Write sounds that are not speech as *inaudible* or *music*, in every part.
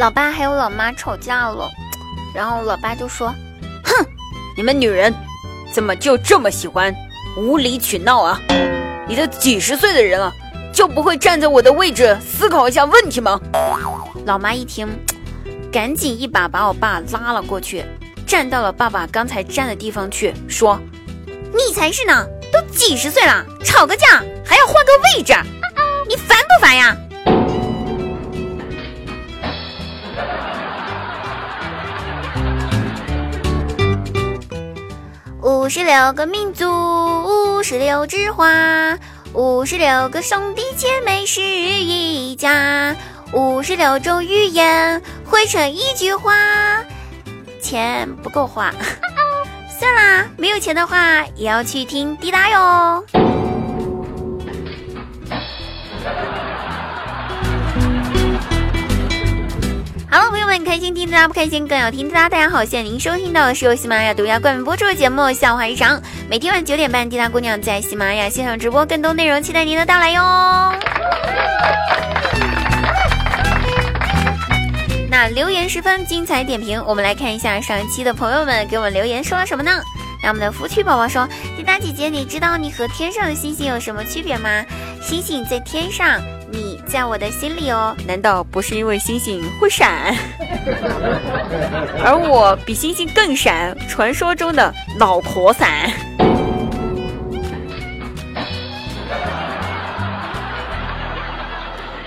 老爸还有老妈吵架了，*tsk* 然后老爸就说：“哼，你们女人怎么就这么喜欢无理取闹啊？你都几十岁的人了，就不会站在我的位置思考一下问题吗？”老妈一听，*tsk* 赶紧一把把我爸拉了过去，站到了爸爸刚才站的地方去，说：“你才是呢，都几十岁了，吵个架还要换个位置，你烦不烦呀？”五十六个民族，五十六枝花，五十六个兄弟姐妹是一家，五十六种语言汇成一句话。钱不够花，*laughs* 算啦，没有钱的话也要去听滴答哟。哈喽，朋友们，开心听滴答，不开心更要听滴答。大家好，现在您收听到的是由喜马拉雅独家冠名播出的节目《笑话日常》，每天晚九点半，滴答姑娘在喜马拉雅现场直播，更多内容期待您的到来哟。那留言十分精彩点评，我们来看一下上一期的朋友们给我们留言说了什么呢？那我们的福趣宝宝说：“滴答姐姐，你知道你和天上的星星有什么区别吗？星星在天上，你在我的心里哦。难道不是因为星星会闪，*laughs* 而我比星星更闪？传说中的老婆伞。*laughs* ”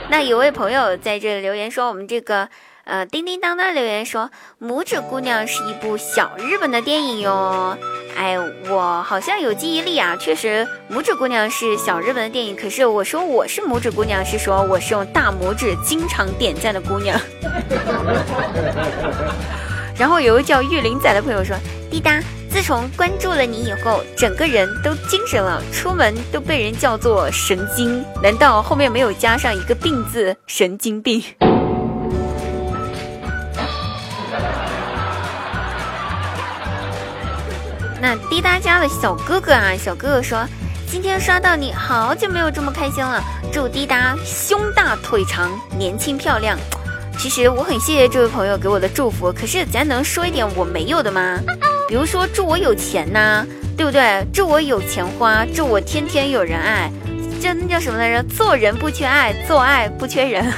那有位朋友在这里留言说：“我们这个。”呃，叮叮当当留言说，《拇指姑娘》是一部小日本的电影哟。哎，我好像有记忆力啊，确实，《拇指姑娘》是小日本的电影。可是我说我是拇指姑娘，是说我是用大拇指经常点赞的姑娘。*laughs* 然后有个叫玉林仔的朋友说，滴答，自从关注了你以后，整个人都精神了，出门都被人叫做神经。难道后面没有加上一个病字？神经病。那滴答家的小哥哥啊，小哥哥说，今天刷到你好久没有这么开心了，祝滴答胸大腿长，年轻漂亮。其实我很谢谢这位朋友给我的祝福，可是咱能说一点我没有的吗？比如说祝我有钱呐，对不对？祝我有钱花，祝我天天有人爱。这那叫什么来着？做人不缺爱，做爱不缺人。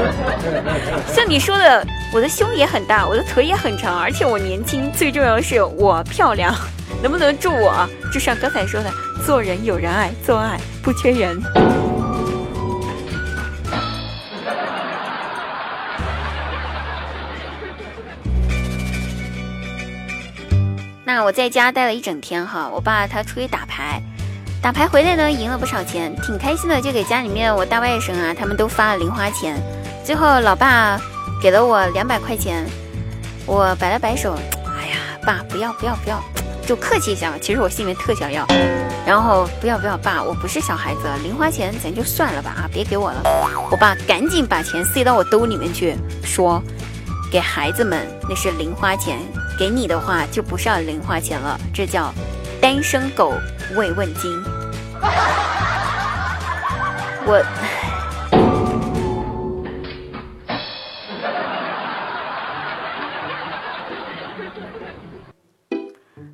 *laughs* 像你说的，我的胸也很大，我的腿也很长，而且我年轻，最重要的是我漂亮。能不能祝我，就像刚才说的，做人有人爱，做爱不缺人。*laughs* 那我在家待了一整天哈，我爸他出去打牌。打牌回来呢，赢了不少钱，挺开心的，就给家里面我大外甥啊，他们都发了零花钱。最后老爸给了我两百块钱，我摆了摆手，哎呀，爸不要不要不要，就客气一下吧。其实我心里面特想要，然后不要不要，爸，我不是小孩子，零花钱咱就算了吧啊，别给我了。我爸赶紧把钱塞到我兜里面去，说，给孩子们那是零花钱，给你的话就不是要零花钱了，这叫单身狗。慰问金，*laughs* 我 *laughs*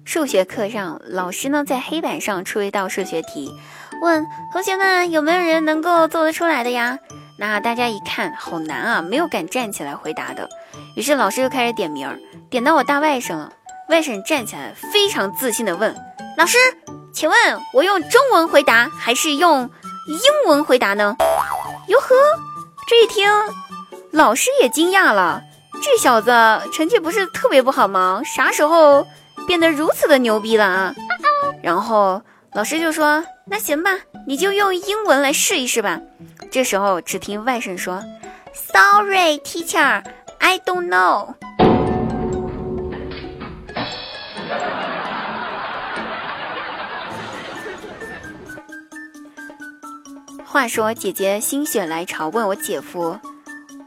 数学课上，老师呢在黑板上出一道数学题，问同学们有没有人能够做得出来的呀？那大家一看，好难啊，没有敢站起来回答的。于是老师就开始点名，点到我大外甥了。外甥站起来，非常自信的问老师。请问，我用中文回答还是用英文回答呢？哟呵，这一听，老师也惊讶了。这小子成绩不是特别不好吗？啥时候变得如此的牛逼了啊？然后老师就说：“那行吧，你就用英文来试一试吧。”这时候，只听外甥说：“Sorry, teacher, I don't know。”话说，姐姐心血来潮问我姐夫：“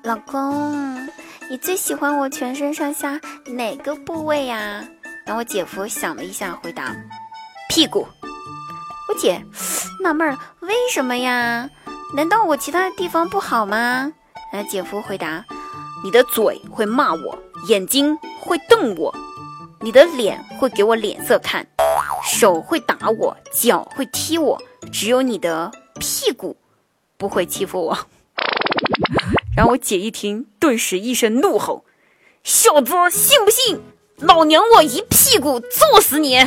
老公，你最喜欢我全身上下哪个部位呀？”然后我姐夫想了一下，回答：“屁股。”我姐纳闷儿：“为什么呀？难道我其他地方不好吗？”然后姐夫回答：“你的嘴会骂我，眼睛会瞪我，你的脸会给我脸色看，手会打我，脚会踢我，只有你的屁股不会欺负我。*laughs* 然后我姐一听，顿时一声怒吼：“小子，信不信老娘我一屁股揍死你！”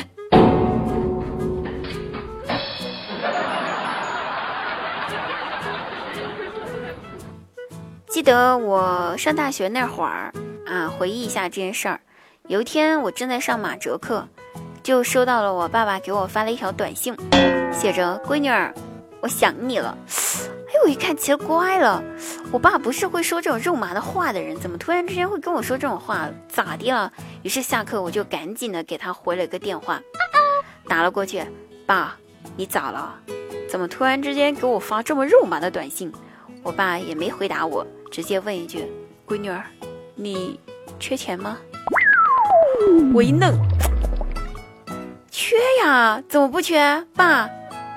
记得我上大学那会儿啊，回忆一下这件事儿。有一天我正在上马哲课，就收到了我爸爸给我发了一条短信，写着：“闺女儿，我想你了。”哎，我一看奇了怪了，我爸不是会说这种肉麻的话的人，怎么突然之间会跟我说这种话？咋的了？于是下课我就赶紧的给他回了个电话，打了过去：“爸，你咋了？怎么突然之间给我发这么肉麻的短信？”我爸也没回答我。直接问一句：“闺女儿，你缺钱吗？”我一愣，*laughs* 缺呀，怎么不缺？爸，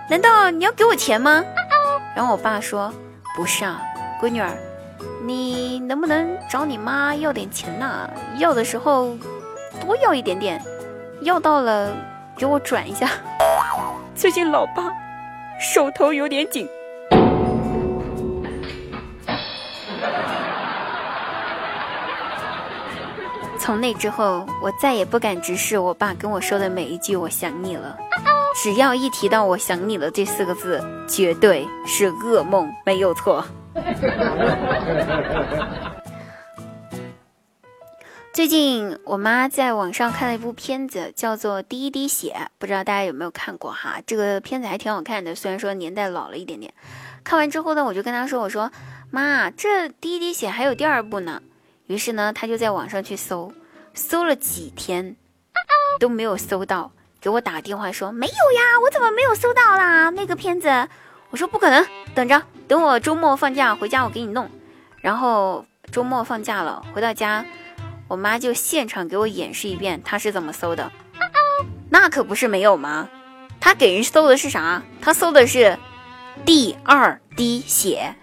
难道你要给我钱吗？然后我爸说：“不是啊，闺女儿，你能不能找你妈要点钱呐？要的时候多要一点点，要到了给我转一下。*laughs* 最近老爸手头有点紧。”从那之后，我再也不敢直视我爸跟我说的每一句“我想你了”。只要一提到“我想你了”这四个字，绝对是噩梦，没有错。*laughs* 最近我妈在网上看了一部片子，叫做《第一滴血》，不知道大家有没有看过哈？这个片子还挺好看的，虽然说年代老了一点点。看完之后呢，我就跟她说：“我说妈，这第一滴血还有第二部呢。”于是呢，她就在网上去搜，搜了几天都没有搜到，给我打电话说没有呀，我怎么没有搜到啦？那个片子，我说不可能，等着，等我周末放假回家我给你弄。然后周末放假了，回到家，我妈就现场给我演示一遍她是怎么搜的。那可不是没有吗？她给人搜的是啥？她搜的是第二滴血。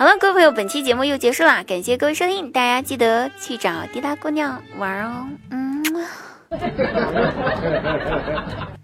好了，各位朋友，本期节目又结束啦，感谢各位收听，大家记得去找滴答姑娘玩哦，嗯。